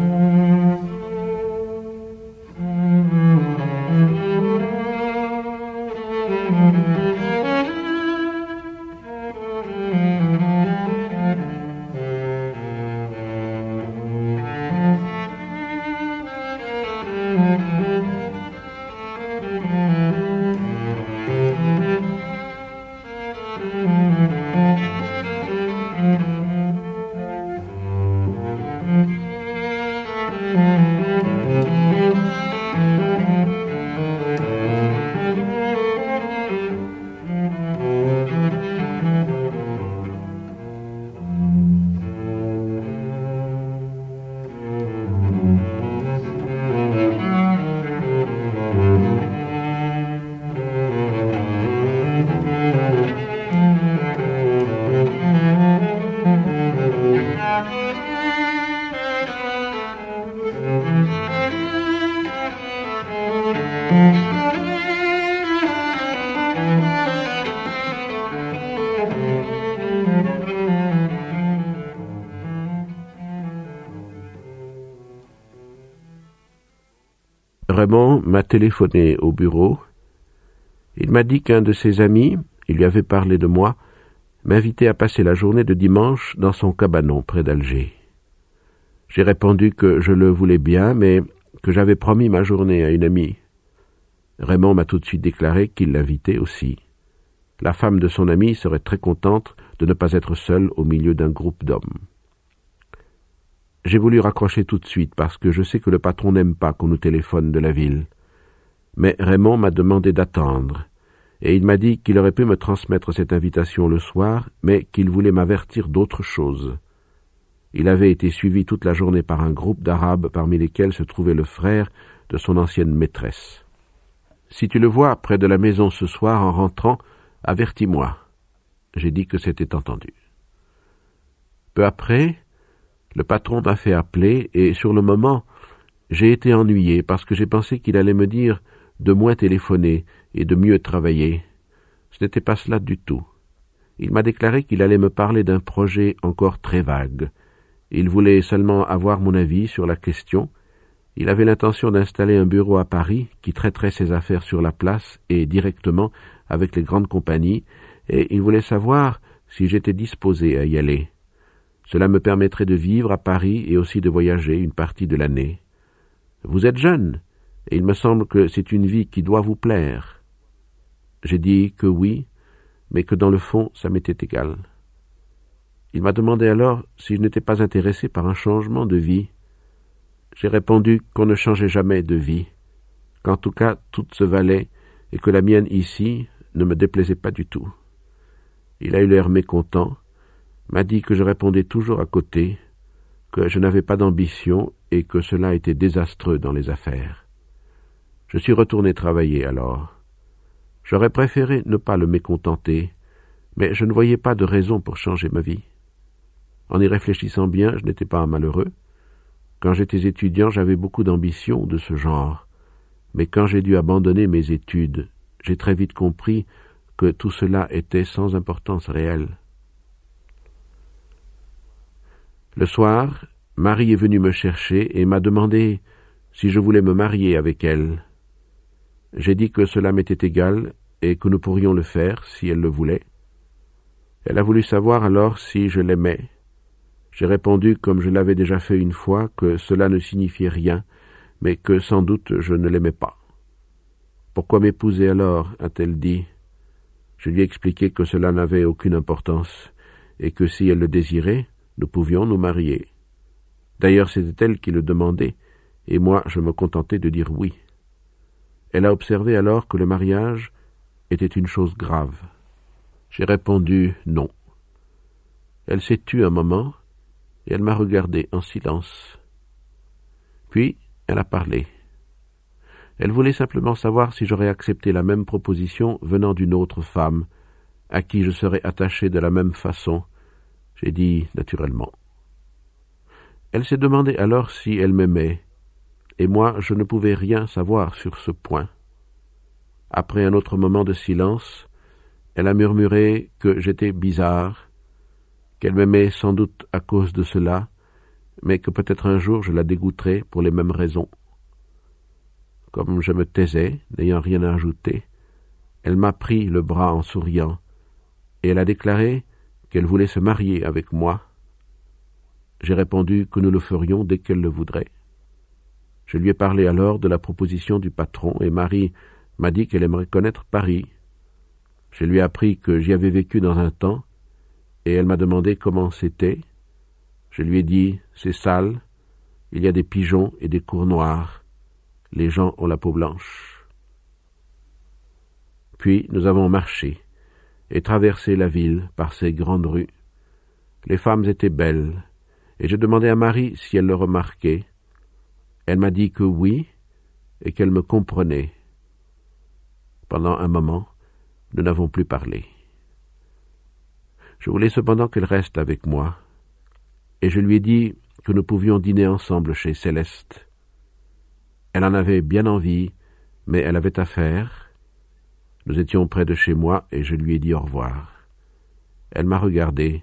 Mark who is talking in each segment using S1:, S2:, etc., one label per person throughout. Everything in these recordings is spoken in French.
S1: Mm-hmm. Raymond m'a téléphoné au bureau. Il m'a dit qu'un de ses amis, il lui avait parlé de moi, m'invitait à passer la journée de dimanche dans son cabanon près d'Alger. J'ai répondu que je le voulais bien, mais que j'avais promis ma journée à une amie. Raymond m'a tout de suite déclaré qu'il l'invitait aussi. La femme de son ami serait très contente de ne pas être seule au milieu d'un groupe d'hommes. J'ai voulu raccrocher tout de suite parce que je sais que le patron n'aime pas qu'on nous téléphone de la ville. Mais Raymond m'a demandé d'attendre, et il m'a dit qu'il aurait pu me transmettre cette invitation le soir, mais qu'il voulait m'avertir d'autre chose. Il avait été suivi toute la journée par un groupe d'Arabes parmi lesquels se trouvait le frère de son ancienne maîtresse. Si tu le vois près de la maison ce soir en rentrant, avertis-moi. J'ai dit que c'était entendu. Peu après, le patron m'a fait appeler, et sur le moment, j'ai été ennuyé parce que j'ai pensé qu'il allait me dire de moins téléphoner et de mieux travailler. Ce n'était pas cela du tout. Il m'a déclaré qu'il allait me parler d'un projet encore très vague. Il voulait seulement avoir mon avis sur la question. Il avait l'intention d'installer un bureau à Paris qui traiterait ses affaires sur la place et directement avec les grandes compagnies, et il voulait savoir si j'étais disposé à y aller. Cela me permettrait de vivre à Paris et aussi de voyager une partie de l'année. Vous êtes jeune, et il me semble que c'est une vie qui doit vous plaire. J'ai dit que oui, mais que dans le fond ça m'était égal. Il m'a demandé alors si je n'étais pas intéressé par un changement de vie. J'ai répondu qu'on ne changeait jamais de vie, qu'en tout cas tout se valait, et que la mienne ici ne me déplaisait pas du tout. Il a eu l'air mécontent, m'a dit que je répondais toujours à côté, que je n'avais pas d'ambition et que cela était désastreux dans les affaires. Je suis retourné travailler alors. J'aurais préféré ne pas le mécontenter, mais je ne voyais pas de raison pour changer ma vie. En y réfléchissant bien, je n'étais pas un malheureux. Quand j'étais étudiant, j'avais beaucoup d'ambition de ce genre, mais quand j'ai dû abandonner mes études, j'ai très vite compris que tout cela était sans importance réelle. Le soir, Marie est venue me chercher et m'a demandé si je voulais me marier avec elle. J'ai dit que cela m'était égal et que nous pourrions le faire si elle le voulait. Elle a voulu savoir alors si je l'aimais. J'ai répondu, comme je l'avais déjà fait une fois, que cela ne signifiait rien, mais que sans doute je ne l'aimais pas. Pourquoi m'épouser alors a-t-elle dit. Je lui ai expliqué que cela n'avait aucune importance, et que si elle le désirait, nous pouvions nous marier. D'ailleurs, c'était elle qui le demandait, et moi je me contentais de dire oui. Elle a observé alors que le mariage était une chose grave. J'ai répondu non. Elle s'est tue un moment, et elle m'a regardé en silence. Puis elle a parlé. Elle voulait simplement savoir si j'aurais accepté la même proposition venant d'une autre femme, à qui je serais attaché de la même façon, j'ai dit naturellement. Elle s'est demandé alors si elle m'aimait, et moi je ne pouvais rien savoir sur ce point. Après un autre moment de silence, elle a murmuré que j'étais bizarre, qu'elle m'aimait sans doute à cause de cela, mais que peut-être un jour je la dégoûterai pour les mêmes raisons. Comme je me taisais, n'ayant rien à ajouter, elle m'a pris le bras en souriant, et elle a déclaré qu'elle voulait se marier avec moi. J'ai répondu que nous le ferions dès qu'elle le voudrait. Je lui ai parlé alors de la proposition du patron, et Marie m'a dit qu'elle aimerait connaître Paris. Je lui ai appris que j'y avais vécu dans un temps, et elle m'a demandé comment c'était. Je lui ai dit c'est sale, il y a des pigeons et des cours noirs. Les gens ont la peau blanche. Puis nous avons marché et traversé la ville par ses grandes rues. Les femmes étaient belles, et je demandai à Marie si elle le remarquait. Elle m'a dit que oui, et qu'elle me comprenait. Pendant un moment, nous n'avons plus parlé. Je voulais cependant qu'elle reste avec moi, et je lui ai dit que nous pouvions dîner ensemble chez Céleste. Elle en avait bien envie, mais elle avait affaire. Nous étions près de chez moi, et je lui ai dit au revoir. Elle m'a regardé.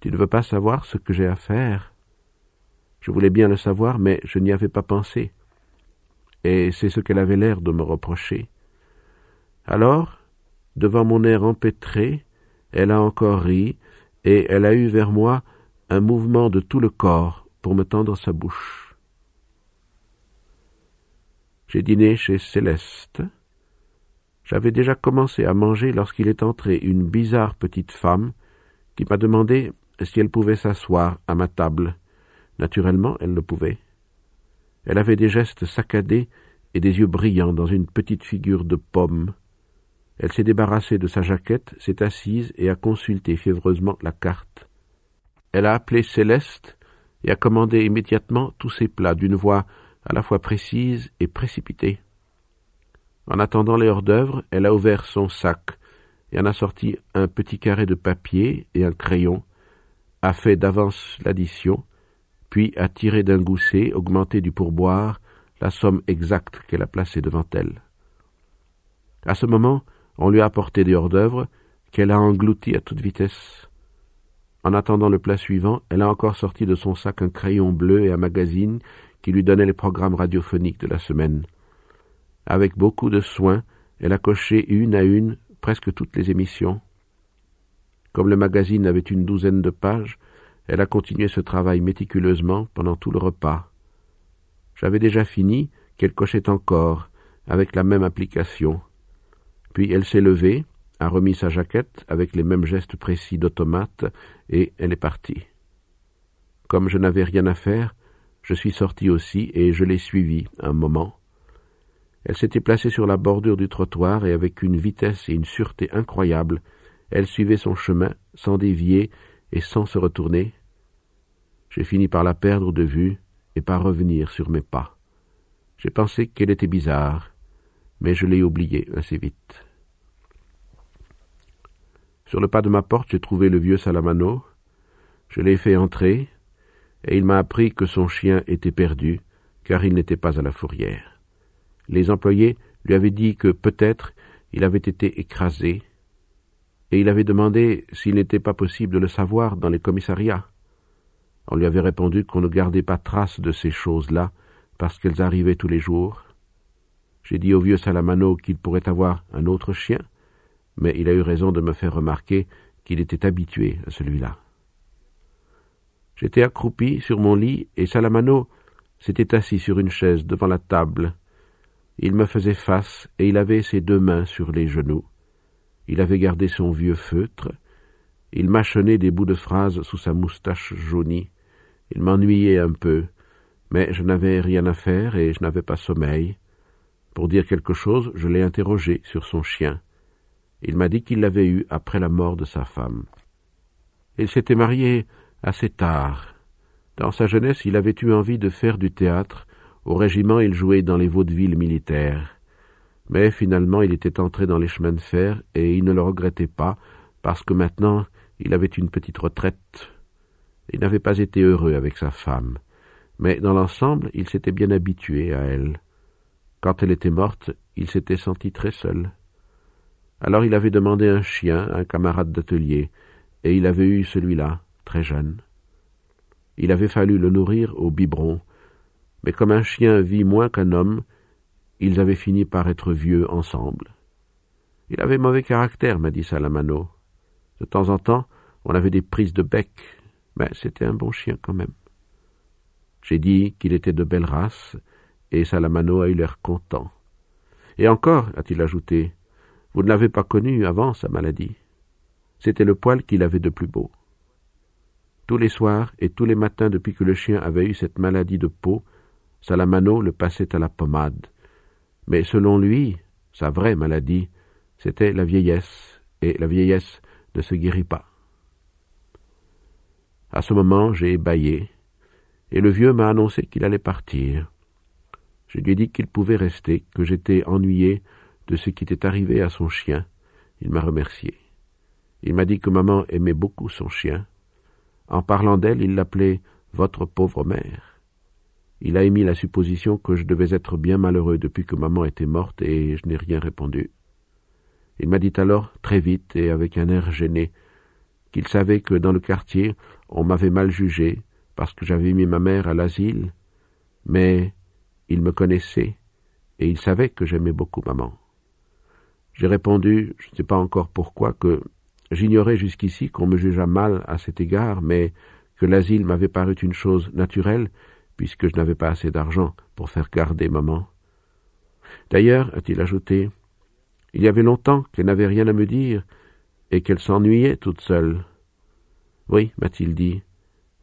S1: Tu ne veux pas savoir ce que j'ai à faire? Je voulais bien le savoir, mais je n'y avais pas pensé. Et c'est ce qu'elle avait l'air de me reprocher. Alors, devant mon air empêtré, elle a encore ri, et elle a eu vers moi un mouvement de tout le corps pour me tendre sa bouche. J'ai dîné chez Céleste. J'avais déjà commencé à manger lorsqu'il est entré une bizarre petite femme qui m'a demandé si elle pouvait s'asseoir à ma table. Naturellement, elle le pouvait. Elle avait des gestes saccadés et des yeux brillants dans une petite figure de pomme. Elle s'est débarrassée de sa jaquette, s'est assise et a consulté fiévreusement la carte. Elle a appelé Céleste et a commandé immédiatement tous ses plats d'une voix à la fois précise et précipitée. En attendant les hors-d'œuvre, elle a ouvert son sac et en a sorti un petit carré de papier et un crayon, a fait d'avance l'addition, puis a tiré d'un gousset augmenté du pourboire la somme exacte qu'elle a placée devant elle. À ce moment, on lui a apporté des hors-d'œuvre qu'elle a engloutis à toute vitesse. En attendant le plat suivant, elle a encore sorti de son sac un crayon bleu et un magazine qui lui donnait les programmes radiophoniques de la semaine. Avec beaucoup de soin, elle a coché une à une presque toutes les émissions. Comme le magazine avait une douzaine de pages, elle a continué ce travail méticuleusement pendant tout le repas. J'avais déjà fini qu'elle cochait encore, avec la même application. Puis elle s'est levée, a remis sa jaquette avec les mêmes gestes précis d'automate, et elle est partie. Comme je n'avais rien à faire, je suis sorti aussi et je l'ai suivie un moment. Elle s'était placée sur la bordure du trottoir et avec une vitesse et une sûreté incroyables, elle suivait son chemin sans dévier et sans se retourner. J'ai fini par la perdre de vue et par revenir sur mes pas. J'ai pensé qu'elle était bizarre, mais je l'ai oublié assez vite. Sur le pas de ma porte, j'ai trouvé le vieux Salamano. Je l'ai fait entrer, et il m'a appris que son chien était perdu, car il n'était pas à la fourrière. Les employés lui avaient dit que peut-être il avait été écrasé, et il avait demandé s'il n'était pas possible de le savoir dans les commissariats. On lui avait répondu qu'on ne gardait pas trace de ces choses-là, parce qu'elles arrivaient tous les jours. J'ai dit au vieux Salamano qu'il pourrait avoir un autre chien, mais il a eu raison de me faire remarquer qu'il était habitué à celui-là. J'étais accroupi sur mon lit et Salamano s'était assis sur une chaise devant la table. Il me faisait face et il avait ses deux mains sur les genoux. Il avait gardé son vieux feutre. Il mâchonnait des bouts de phrases sous sa moustache jaunie. Il m'ennuyait un peu, mais je n'avais rien à faire et je n'avais pas sommeil. Pour dire quelque chose, je l'ai interrogé sur son chien. Il m'a dit qu'il l'avait eu après la mort de sa femme. Il s'était marié assez tard. Dans sa jeunesse, il avait eu envie de faire du théâtre. Au régiment, il jouait dans les vaudevilles militaires. Mais finalement, il était entré dans les chemins de fer et il ne le regrettait pas parce que maintenant, il avait une petite retraite. Il n'avait pas été heureux avec sa femme. Mais dans l'ensemble, il s'était bien habitué à elle. Quand elle était morte, il s'était senti très seul. Alors il avait demandé un chien un camarade d'atelier, et il avait eu celui-là, très jeune. il avait fallu le nourrir au biberon, mais comme un chien vit moins qu'un homme, ils avaient fini par être vieux ensemble. Il avait mauvais caractère, m'a dit Salamano. De temps en temps, on avait des prises de bec, mais c'était un bon chien quand même. J'ai dit qu'il était de belle race, et Salamano a eu l'air content. Et encore, a-t-il ajouté, vous ne l'avez pas connu avant sa maladie. C'était le poil qu'il avait de plus beau. Tous les soirs et tous les matins depuis que le chien avait eu cette maladie de peau, Salamano le passait à la pommade. Mais selon lui, sa vraie maladie, c'était la vieillesse, et la vieillesse ne se guérit pas. À ce moment, j'ai ébaillé, et le vieux m'a annoncé qu'il allait partir. Je lui ai dit qu'il pouvait rester, que j'étais ennuyé de ce qui était arrivé à son chien. Il m'a remercié. Il m'a dit que maman aimait beaucoup son chien. En parlant d'elle, il l'appelait votre pauvre mère. Il a émis la supposition que je devais être bien malheureux depuis que maman était morte et je n'ai rien répondu. Il m'a dit alors, très vite et avec un air gêné, qu'il savait que dans le quartier on m'avait mal jugé parce que j'avais mis ma mère à l'asile, mais il me connaissait, et il savait que j'aimais beaucoup maman. J'ai répondu, je ne sais pas encore pourquoi, que j'ignorais jusqu'ici qu'on me jugeât mal à cet égard, mais que l'asile m'avait paru une chose naturelle, puisque je n'avais pas assez d'argent pour faire garder maman. D'ailleurs, a-t-il ajouté, il y avait longtemps qu'elle n'avait rien à me dire, et qu'elle s'ennuyait toute seule. Oui, m'a-t-il dit,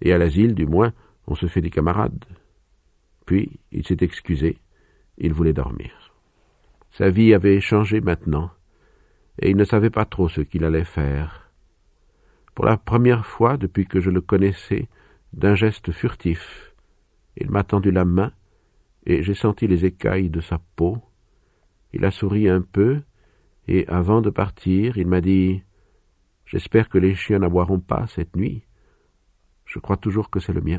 S1: et à l'asile, du moins, on se fait des camarades. Puis il s'est excusé, il voulait dormir. Sa vie avait changé maintenant, et il ne savait pas trop ce qu'il allait faire. Pour la première fois depuis que je le connaissais, d'un geste furtif, il m'a tendu la main, et j'ai senti les écailles de sa peau. Il a souri un peu, et avant de partir, il m'a dit J'espère que les chiens n'aboieront pas cette nuit. Je crois toujours que c'est le mien.